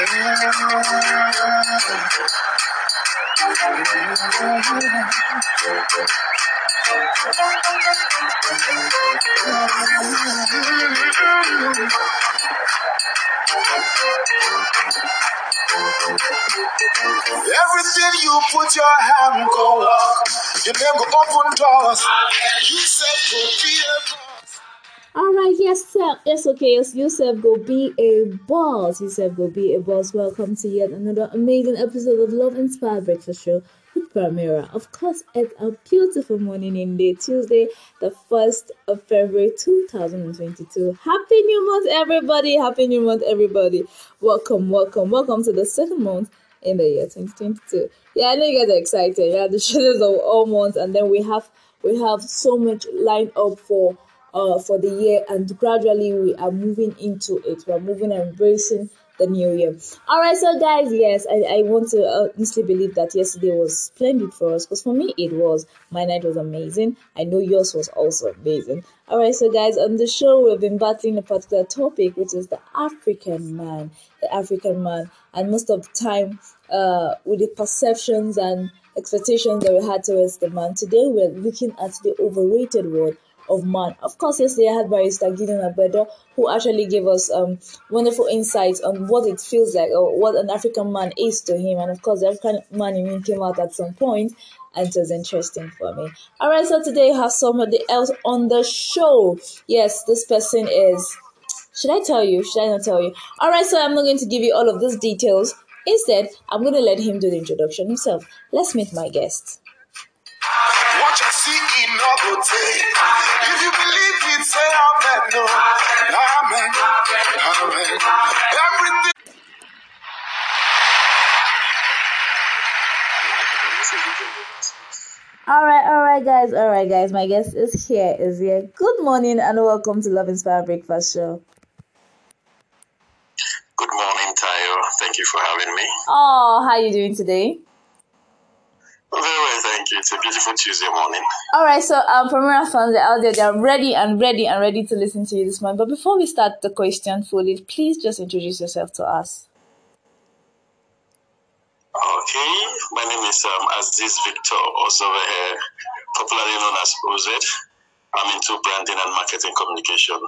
Everything you put your hand go walk. Your name go open doors. You said go be a. All right, yes, sir. Yes, okay. Yes, Yusuf go be a boss. Yusuf go be a boss. Welcome to yet another amazing episode of Love Inspired Breakfast Show with Primera. Of course, it's a beautiful morning in day Tuesday, the first of February, two thousand and twenty-two. Happy New Month, everybody! Happy New Month, everybody! Welcome, welcome, welcome to the second month in the year 2022. Yeah, I know you guys are excited. Yeah, the shadows of all months, and then we have we have so much lined up for uh for the year, and gradually we are moving into it. We are moving and embracing the new year. All right, so guys, yes, I, I want to honestly believe that yesterday was splendid for us because for me it was. My night was amazing. I know yours was also amazing. All right, so guys, on the show we've been battling a particular topic, which is the African man, the African man, and most of the time, uh, with the perceptions and expectations that we had towards the man. Today we're looking at the overrated word of man. Of course, yesterday I had Barrister Gideon Agbedo, who actually gave us um, wonderful insights on what it feels like or what an African man is to him. And of course, the African man in me came out at some point, and it was interesting for me. All right, so today I have somebody else on the show. Yes, this person is. Should I tell you? Should I not tell you? All right, so I'm not going to give you all of these details. Instead, I'm going to let him do the introduction himself. Let's meet my guest. What you no go take. If you believe it, say amen. No. Amen. Amen. Everything. All right, all right, guys, all right, guys. My guest is here, is here. Good morning and welcome to Love Inspired Breakfast Show. Good morning, Tayo. Thank you for having me. Oh, how are you doing today? Very well, thank you. It's a beautiful Tuesday morning. All right, so um, Primera fans are out there. They're ready and ready and ready to listen to you this morning. But before we start the question fully, please just introduce yourself to us. Okay, my name is um, Aziz Victor Ozovehe, popularly known as OZ. I'm into branding and marketing communication.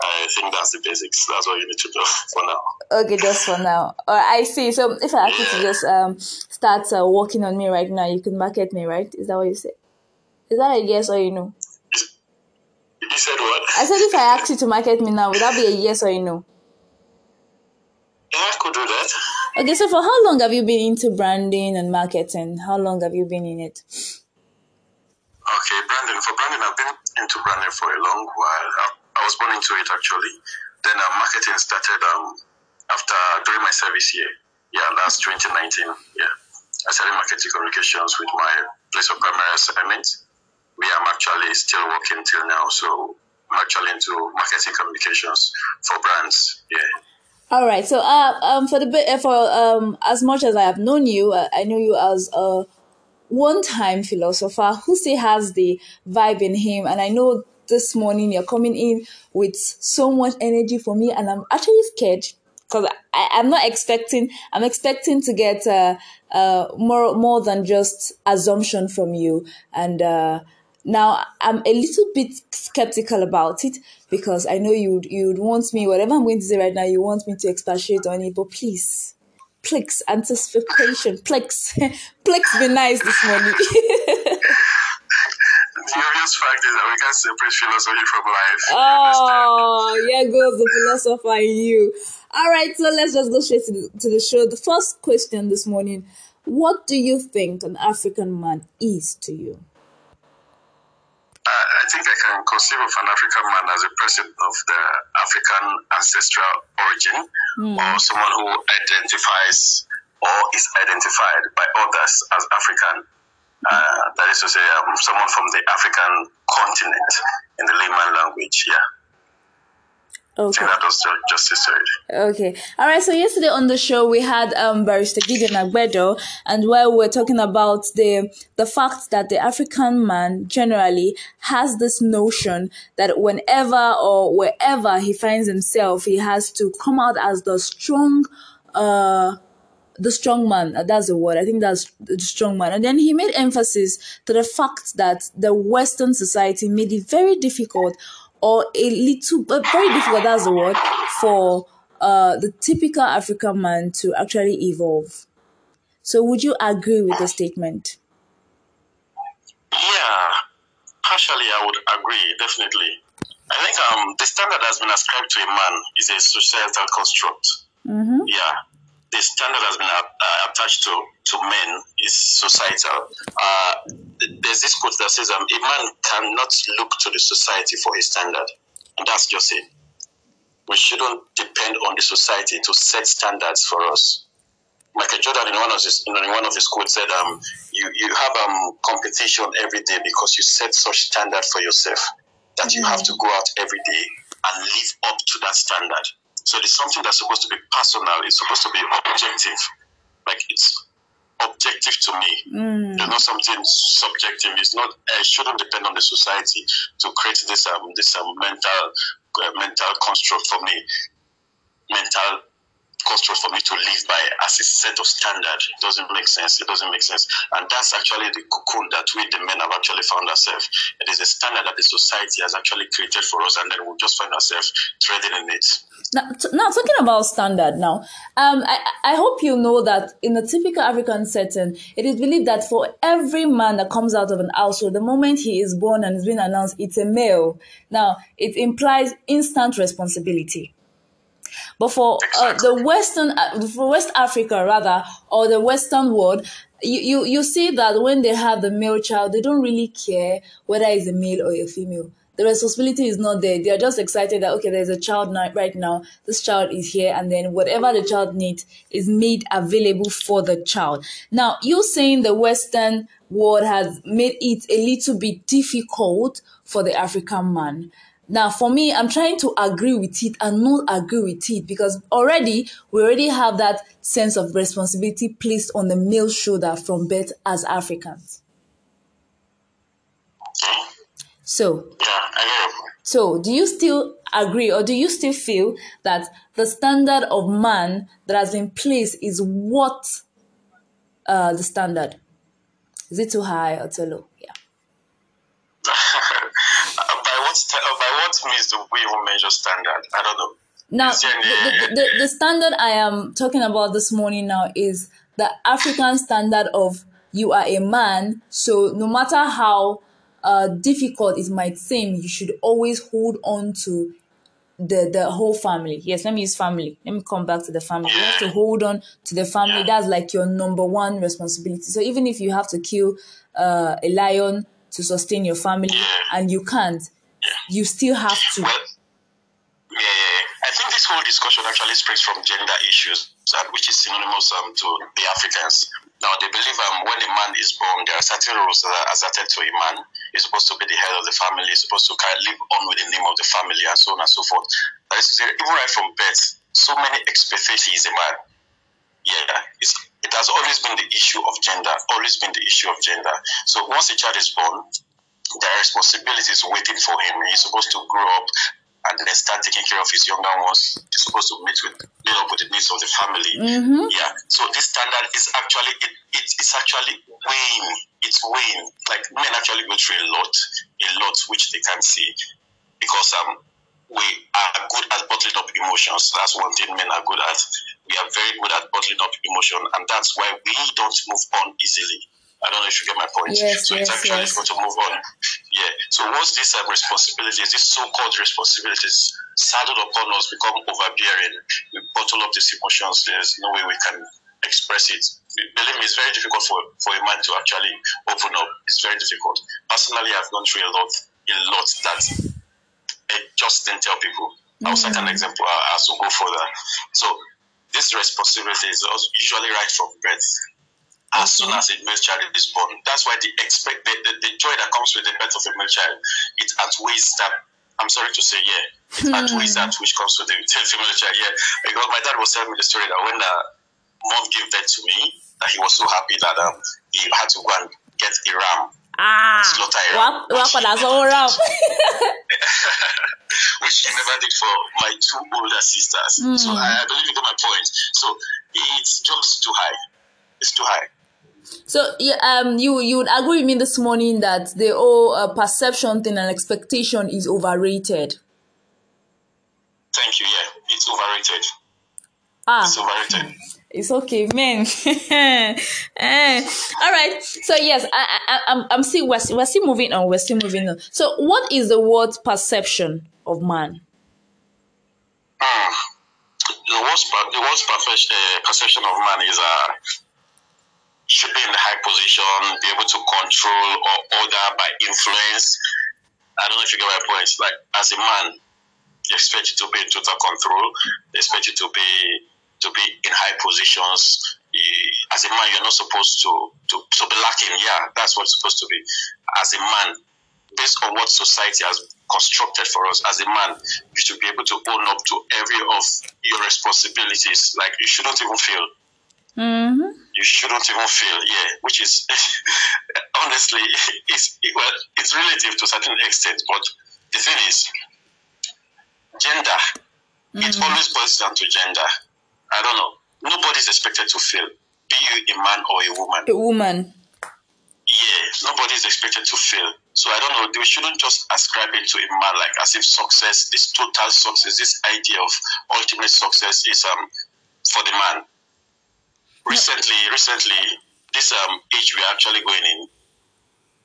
I think that's the basics. That's what you need to do for now. Okay, just for now. Right, I see. So if I ask you to just um start uh, working on me right now, you can market me, right? Is that what you said? Is that a yes or a no? You said what? I said if I ask you to market me now, would that be a yes or a no? Yeah, I could do that. Okay, so for how long have you been into branding and marketing? How long have you been in it? Okay, branding. For branding, I've been into branding for a long while. I, I was born into it actually. Then uh, marketing started um, after during my service year. Yeah, last 2019. Yeah, I started marketing communications with my place of primary assignment. We am actually still working till now, so I'm actually into marketing communications for brands. Yeah. All right. So, uh, um, for the uh, for um, as much as I have known you, uh, I know you as a one-time philosopher who still has the vibe in him, and I know this morning you're coming in with so much energy for me, and I'm actually scared because I'm not expecting. I'm expecting to get uh, uh, more more than just assumption from you, and uh, now I'm a little bit skeptical about it because I know you'd you would want me whatever I'm going to say right now. You want me to expatiate on it, but please, please anticipation, please, please be nice this morning. The obvious fact is that we can't separate philosophy from life. Oh, here goes the philosopher in you. All right, so let's just go straight to the, to the show. The first question this morning What do you think an African man is to you? I I think I can conceive of an African man as a person of the African ancestral origin hmm. or someone who identifies or is identified by others as African. Uh, that is to say, um, someone from the African continent in the layman language. Yeah, Okay. that does ju- justice to it. Okay. All right. So yesterday on the show we had um Barrister Gideon Agbedo, and where we were talking about the the fact that the African man generally has this notion that whenever or wherever he finds himself, he has to come out as the strong, uh the strong man uh, that's the word i think that's the strong man and then he made emphasis to the fact that the western society made it very difficult or a little but very difficult that's the word for uh the typical african man to actually evolve so would you agree with the statement Yeah, partially I would agree, definitely. I think um, the standard that has been ascribed to a man is a societal construct. mm-hmm. Yeah, the standard has been uh, attached to, to men is societal. Uh, there's this quote that says um, a man cannot look to the society for his standard. And that's just it. We shouldn't depend on the society to set standards for us. Michael Jordan in one of his in one of his quotes said, um, you, you have um competition every day because you set such standard for yourself that you have to go out every day and live up to that standard. So it's something that's supposed to be personal, it's supposed to be objective. Like it's objective to me. Mm. It's not something subjective. It's not. It shouldn't depend on the society to create this um this um mental uh, mental construct for me. Mental construct for me to live by as a set of standard. It doesn't make sense. It doesn't make sense. And that's actually the cocoon that we the men have actually found ourselves. It is a standard that the society has actually created for us, and then we'll just find ourselves treading in it. Now, t- now talking about standard now, um, I, I hope you know that in a typical African setting, it is believed that for every man that comes out of an household, the moment he is born and is being announced, it's a male. Now, it implies instant responsibility. But for uh, the Western, uh, for West Africa rather, or the Western world, you, you, you see that when they have the male child, they don't really care whether it's a male or a female. The responsibility is not there. They are just excited that, okay, there's a child now, right now. This child is here. And then whatever the child needs is made available for the child. Now, you saying the Western world has made it a little bit difficult for the African man. Now, for me, I'm trying to agree with it and not agree with it because already we already have that sense of responsibility placed on the male shoulder from birth as Africans. So, so do you still agree or do you still feel that the standard of man that has been placed is what uh, the standard? Is it too high or too low? Yeah. by what by what means do we even measure standard? I don't know. Now, the, the, the, the standard I am talking about this morning now is the African standard of you are a man, so no matter how uh, difficult it might seem, you should always hold on to the the whole family. Yes, let me use family. Let me come back to the family. You have to hold on to the family. That's like your number one responsibility. So even if you have to kill uh, a lion to sustain your family, and you can't, you still have to. Well, yeah, yeah. I think this whole discussion actually springs from gender issues, which is synonymous um, to the Africans. Now, they believe um, when a man is born, there are certain rules that are asserted to a man. He's supposed to be the head of the family, he's supposed to live on with the name of the family, and so on and so forth. That is to say, even right from birth, so many expectations a man. Yeah, it has always been the issue of gender, always been the issue of gender. So once a child is born, there are responsibilities waiting for him. He's supposed to grow up and then start taking care of his younger ones. He's supposed to meet with meet up with the needs of the family. Yeah. So this standard is actually it, it, it's actually weighing. It's weighing. Like men actually go through a lot, a lot which they can't see. Because um we are good at bottling up emotions. That's one thing men are good at. We are very good at bottling up emotion, and that's why we don't move on easily. I don't know if you get my point. Yes, so it's yes, actually yes. difficult to move on. Yeah. So once these um, responsibilities, these so-called responsibilities, saddled upon us, become overbearing, we bottle up these emotions. There's no way we can express it. Believe me, it's very difficult for, for a man to actually open up. It's very difficult. Personally, I've gone through a lot, a lot that I just didn't tell people. I'll set an example uh, as we go further. So this responsibility is usually right from birth. As soon as a male child is born, that's why the expect the, the, the joy that comes with the birth of a male child, it outweighs that. I'm sorry to say, yeah, it outweighs that which comes with the female child. Yeah, because my dad was telling me the story that when the mom gave birth to me, that he was so happy that um he had to go and get a ram, Ah, slaughter a ram, what what padà sanwó rap? which he never did for my two older sisters. So I, I believe you get my point. So it's just too high. It's too high. So yeah, um, you you would agree with me this morning that the whole uh, perception thing and expectation is overrated. Thank you. Yeah, it's overrated. Ah, It's overrated. it's okay, man. Eh, All right. So yes, I, I, I'm I'm still we're, we're still moving on. We're still moving on. So what is the word perception of man? Mm. The worst, the worst uh, perception of man is uh, should be in the high position, be able to control or order by influence. I don't know if you get my point. Like as a man, they expect you to be in total control. They expect you to be to be in high positions. As a man, you're not supposed to, to to be lacking. Yeah, that's what it's supposed to be. As a man, based on what society has constructed for us, as a man, you should be able to own up to every of your responsibilities. Like you shouldn't even feel Mm-hmm. You shouldn't even fail. yeah, which is honestly, it's it, well, it's relative to a certain extent, but the thing is, gender, it always boils down to gender. I don't know. Nobody's expected to fail, be you a man or a woman. A woman. Yeah, nobody is expected to fail. So I don't know. We shouldn't just ascribe it to a man like as if success, this total success, this idea of ultimate success is um for the man. Recently, recently, this um age we're actually going in,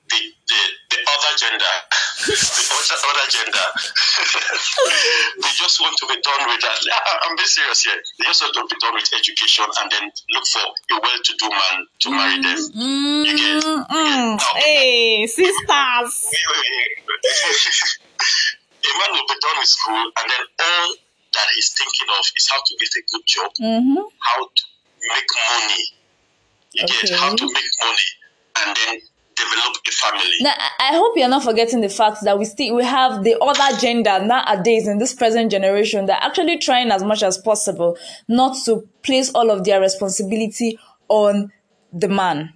the the, the other gender, the other, other gender, they just want to be done with that. I'm being serious here. They just want to be done with education and then look for a well-to-do man to marry them. You get? Mm-mm. Hey, sisters. a man will be done with school and then all that he's thinking of is how to get a good job, Mm-hmm. how to make money. You Okay. get how to make money and then develop a family. Now, I hope you're not forgetting the fact that we still we have the other gender nowadays in this present generation that actually trying as much as possible not to place all of their responsibility on the man.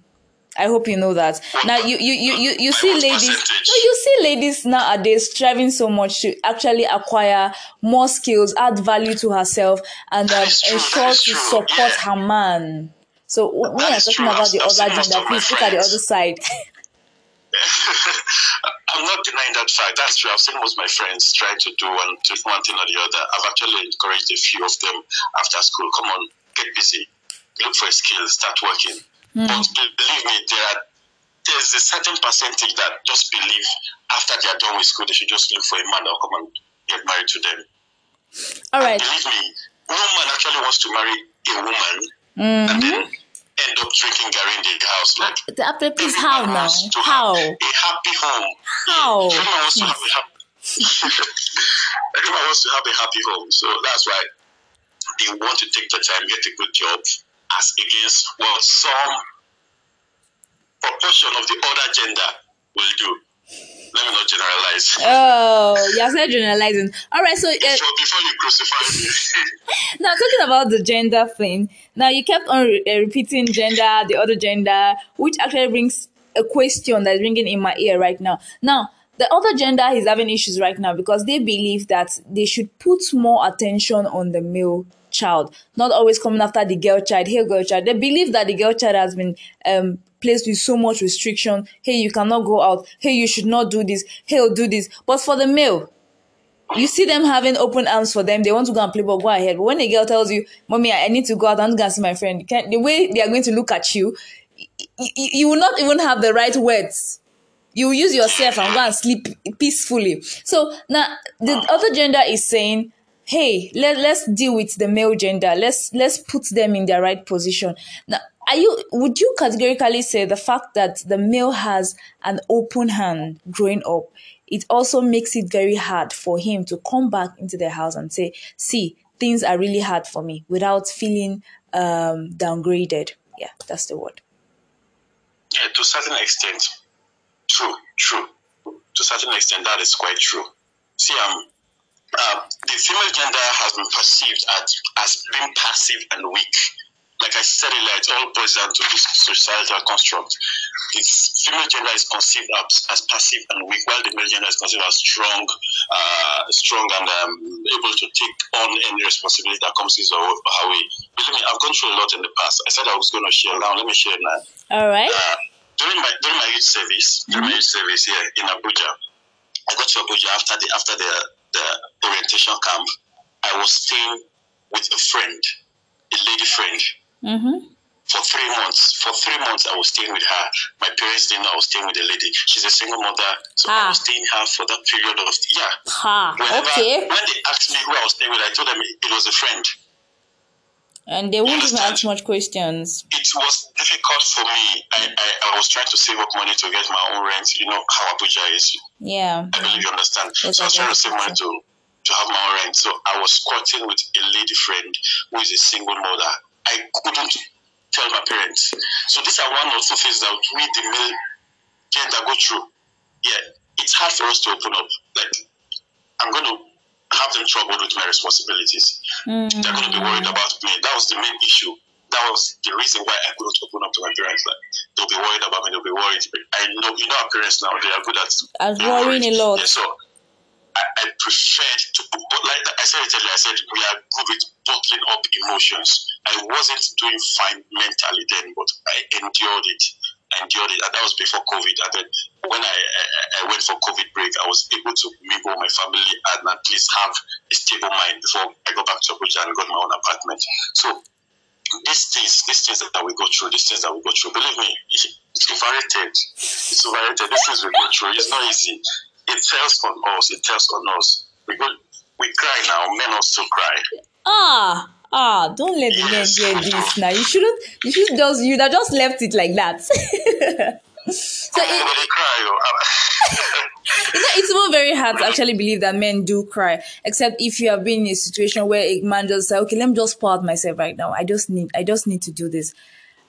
I hope you know that. Now you you you you, you see ladies no, you see ladies nowadays striving so much to actually acquire more skills, add value to herself, and um, That is true, ensure to support yeah. her man. So when you're talking true. about the I've- other gender, please look at the other side. I'm not denying that fact. That's true. I've seen most of my friends trying to do one, to one thing or the other. I've actually encouraged a few of them after school. Come on, get busy, look for a skill, start working. But be- believe me, there are there's a certain percentage that just believe after they are done with school, they should just look for a man that will come and get married to them. All right. Believe me, no man actually wants to marry a woman Mm-hmm. and then end up drinking garri in the house. Like The after please how now? How? a happy home. How? Everyone wants to have a happy. Everyone wants to have a happy home, so that's why they want to take the time, get a good job, as against what some proportion of the other gender will do. Let me not generalize. Oh, you're still generalizing. All right, so uh, before, before you crucify me. now talking about the gender thing. Now you kept on re- uh, repeating gender, the other gender, which actually brings a question that's ringing in my ear right now. Now the other gender is having issues right now because they believe that they should put more attention on the male child, not always coming after the girl child. Hey, girl child. They believe that the girl child has been um placed with so much restriction. Hey, you cannot go out. Hey, you should not do this. Hey, do this. But for the male, you see them having open arms for them. They want to go and play ball, go ahead. But when a girl tells you, "Mommy, I need to go out and go and see my friend," the way they are going to look at you, you, you will not even have the right words. You use yourself and go and sleep peacefully. So now the other gender is saying, "Hey, let let's deal with the male gender. Let's let's put them in their right position." Now, are you? Would you categorically say the fact that the male has an open hand growing up? it also makes it very hard for him to come back into the house and say, see, things are really hard for me without feeling um, downgraded. Yeah, that's the word. Yeah, to a certain extent, true, true. To a certain extent, that is quite true. See, um, uh, the female gender has been perceived as, as being passive and weak. like I said earlier, it all boils down to this societal construct. The female gender is conceived as, as passive and weak, while the male gender is conceived as strong, uh, strong and um, able to take on any responsibility that comes his or her way. Believe me, I've gone through a lot in the past. I said I was going to share now. Let me share now. All right. Uh, during my during youth service, during my youth service here in Abuja, I got to Abuja after the after the the orientation camp. I was staying with a friend, a lady friend. Mm-hmm. For three months, for three months, I was staying with her. My parents didn't know I was staying with a lady. She's a single mother, so Ah. I was staying her for that period of yeah. Ha. Whenever, Okay. When they asked me who I was staying with, I told them it was a friend. And they won't even ask much questions. it was difficult for me. I, I, I was trying to save up money to get my own rent. You know how Abuja is. Yeah. I believe you understand. Yes, so I was trying to save money to, to have my own rent. So I was squatting with a lady friend who is a single mother. I couldn't tell my parents. So these are one or two things that we, the male gender, go through. Yeah, it's hard for us to open up. Like, I'm going to have them troubled with my responsibilities. Mm. They're going to be worried about me. That was the main issue. That was the reason why I couldn't open up to my parents. Like, they'll be worried about me. They'll be worried. I know, you know, our parents now, they are good at As worrying a lot. Yeah, so I, I preferred to, but like I said it earlier, I said we are good with bottling up emotions. I wasn't doing fine mentally then, but I endured it. Endured it, and that was before COVID. And then when I, I, went for COVID break, I was able to mingle my family and at least have a stable mind before I got back to Abuja and got my own apartment. So these things, these things that we go through, these things that we go through, believe me, it's overrated. It's overrated. These things we go through, it's not easy. It tells on us. It tells on us. We go, we cry now. Men also cry. Ah. Ah, don't let the men hear this now. You shouldn't. You should just. You'd have just left it like that. so it, oh. You know, it's even very hard to actually believe that men do cry, except if you have been in a situation where a man just say, "Okay, let me just pour out myself right now. I just need, I just need to do this.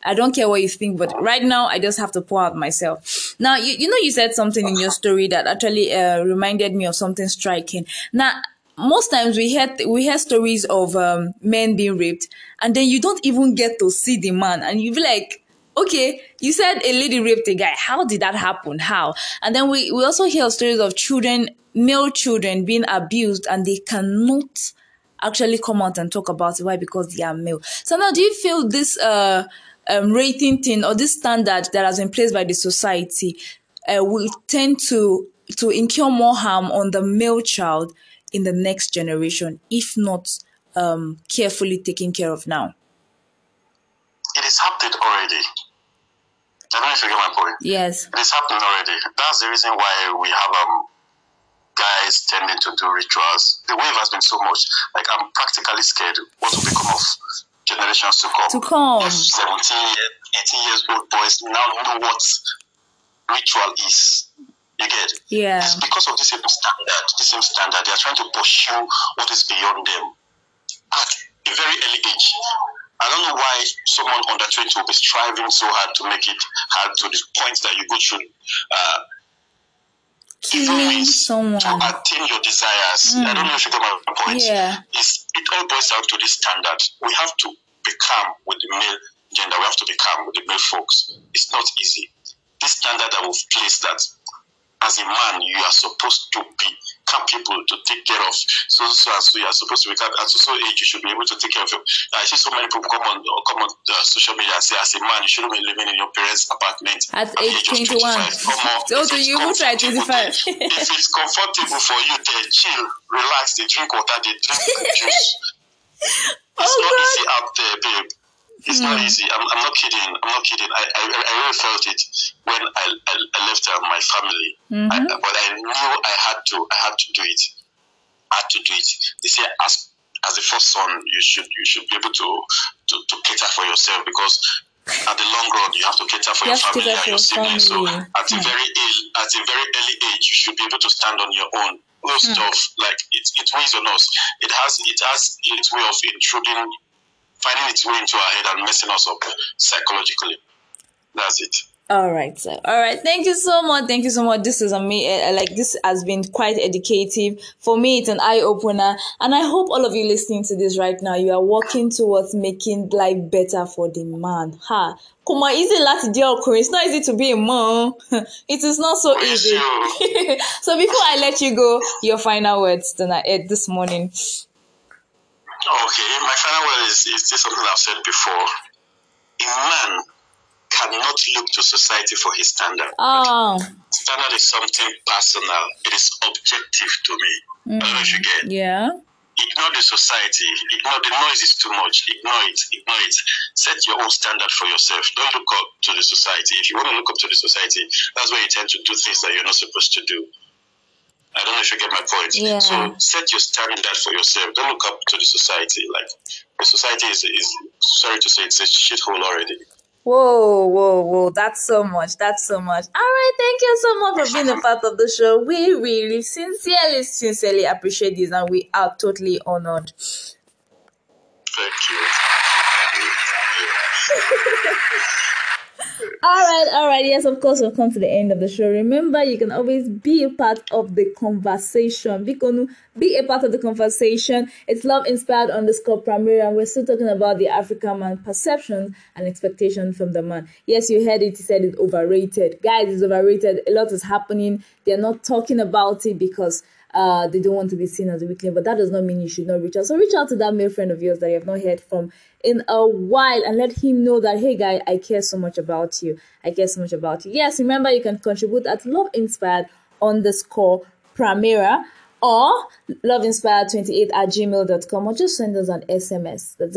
I don't care what you think, but right now I just have to pour out myself." Now, you, you know, you said something in your story that actually uh, reminded me of something striking. Now, most times we hear we hear stories of um, men being raped, and then you don't even get to see the man, and you be like, okay, you said a lady raped a guy. How did that happen? How? And then we, we also hear stories of children, male children being abused and they cannot actually come out and talk about it. Why? Because they are male. So now do you feel this uh um, rating thing or this standard that has been placed by the society uh, will tend to to incur more harm on the male child in the next generation if not um carefully taken care of now? It is happening already. I don't know if you get my point. Yes. It is happening already. That's the reason why we have um guys tending to do rituals. The wave has been so much. Like I'm practically scared what will become of generations to come. To come. If 17, 18 years old boys now don't know what ritual is. You get? Yeah. It's because of this same standard. This same standard. They are trying to pursue what is beyond them at a very early age. I don't know why someone under 20 will be striving so hard to make it hard to the point that you go through uh, Killing someone. to attain your desires. I don't know if you get my point. Yeah. It's, it all boils down to this standard. We have to become with the male gender. We have to become with the male folks. It's not easy. This standard that we've placed that as a man you are supposed to be capable to take care of so so so you are supposed to be capable at so so age you should be able to take care of your I see so many people come on come on uh, social media and say as a man you shouldn't be living in your parents' apartment At the age age 21. 25. Come on, So it's you who try 25? if it's comfortable for you there chill relax they drink water they drink juice it's Oh, not God. easy out there babe it's not hmm. easy. I'm, I'm not kidding. I'm not kidding. I, I, I really felt it when I, I, I left uh, my family. I, mm-hmm. but I knew I had to. I had to do it. I had to do it. They say as as the first son, you should you should be able to to, to cater for yourself because at the long run you have to cater for You your have to family and your siblings. So at a hmm. very early, at a very early age, you should be able to stand on your own. No hmm. stuff like it, it weighs on us. It has it has its way of intruding finding its way into our head and messing us up psychologically. That's it. All right, sir. All right. Thank you so much. Thank you so much. This is amazing. Uh, like this has been quite educative for me. It's an eye opener, and I hope all of you listening to this right now, you are working towards making life better for the man. Ha. Kuma on, easy láti jẹ́ ọkùnrin. It's not easy to be a man. it is not so easy. so before I let you go, your final words tonight, uh, this morning. Okay, my final word is, is this something I've said before. A man cannot look to society for his standard. Oh. Standard is something personal. It is objective to me. Mm. I don't know if you get. Yeah. Ignore the society. Ignore the noise is too much. Ignore it. Ignore it. Set your own standard for yourself. Don't look up to the society. If you want to look up to the society, that's where you tend to do things that you're not supposed to do. I don't know if you get my point. Yeah. So set your standard for yourself. Don't look up to the society. Like the society is is sorry to say it's a shithole already. Whoa, whoa, whoa. That's so much. That's so much. All right. Thank you so much for being a part of the show. We really, sincerely, sincerely appreciate this and we are totally honored. Thank you. all right, all right. Yes, of course, we've come to the end of the show. Remember, you can always be a part of the conversation. Be, be a part of the conversation. It's love inspired underscore Primera, and we're still talking about the African man perception and expectation from the man. Yes, you heard it. He said it's overrated. Guys, it's overrated. A lot is happening. They're not talking about it because uh, they don't want to be seen as a weakling, but that does not mean you should not reach out. So reach out to that male friend of yours that you have not heard from in a while and let him know that hey guy, I care so much about you. I care so much about you. Yes, remember you can contribute at love inspired underscore Primera or loveinspired28 at gmail.com or just send us an SMS. That's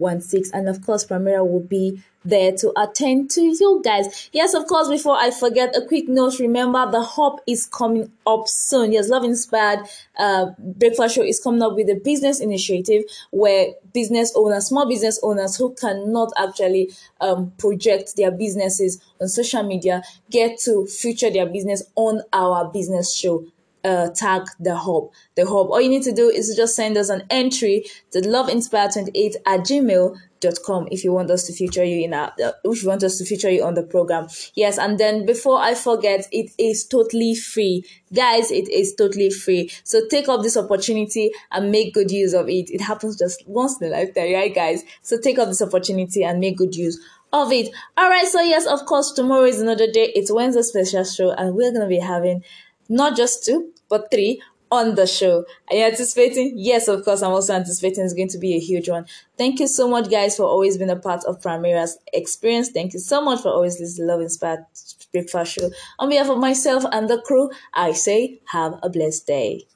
081112313116. And of course, Primera will be there to attend to you guys. Yes, of course, before I forget, a quick note. Remember, the hub is coming up soon. Yes, Love Inspired uh, Breakfast Show is coming up with a business initiative where business owners, small business owners who cannot actually um, project their businesses on social media get to feature their business on our business show uh, tag the hub. The hub. All you need to do is just send us an entry to loveinspire28 at gmail.com if you want us to feature you in our, uh, if you want us to feature you on the program. Yes, and then before I forget, it is totally free. Guys, it is totally free. So take up this opportunity and make good use of it. It happens just once in a lifetime, right guys? So take up this opportunity and make good use of it. All right, so yes, of course, tomorrow is another day. It's Wednesday special show, and we're gonna be having not just two, but three on the show. Are you anticipating? Yes, of course, I'm also anticipating it's going to be a huge one. Thank you so much, guys, for always being a part of Primera's experience. Thank you so much for always listening to Love Inspired Breakfast Show. On behalf of myself and the crew, I say have a blessed day.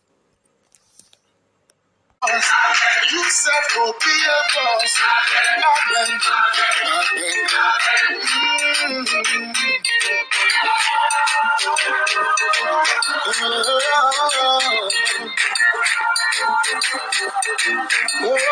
You. Amen. Amen. Mm-hmm.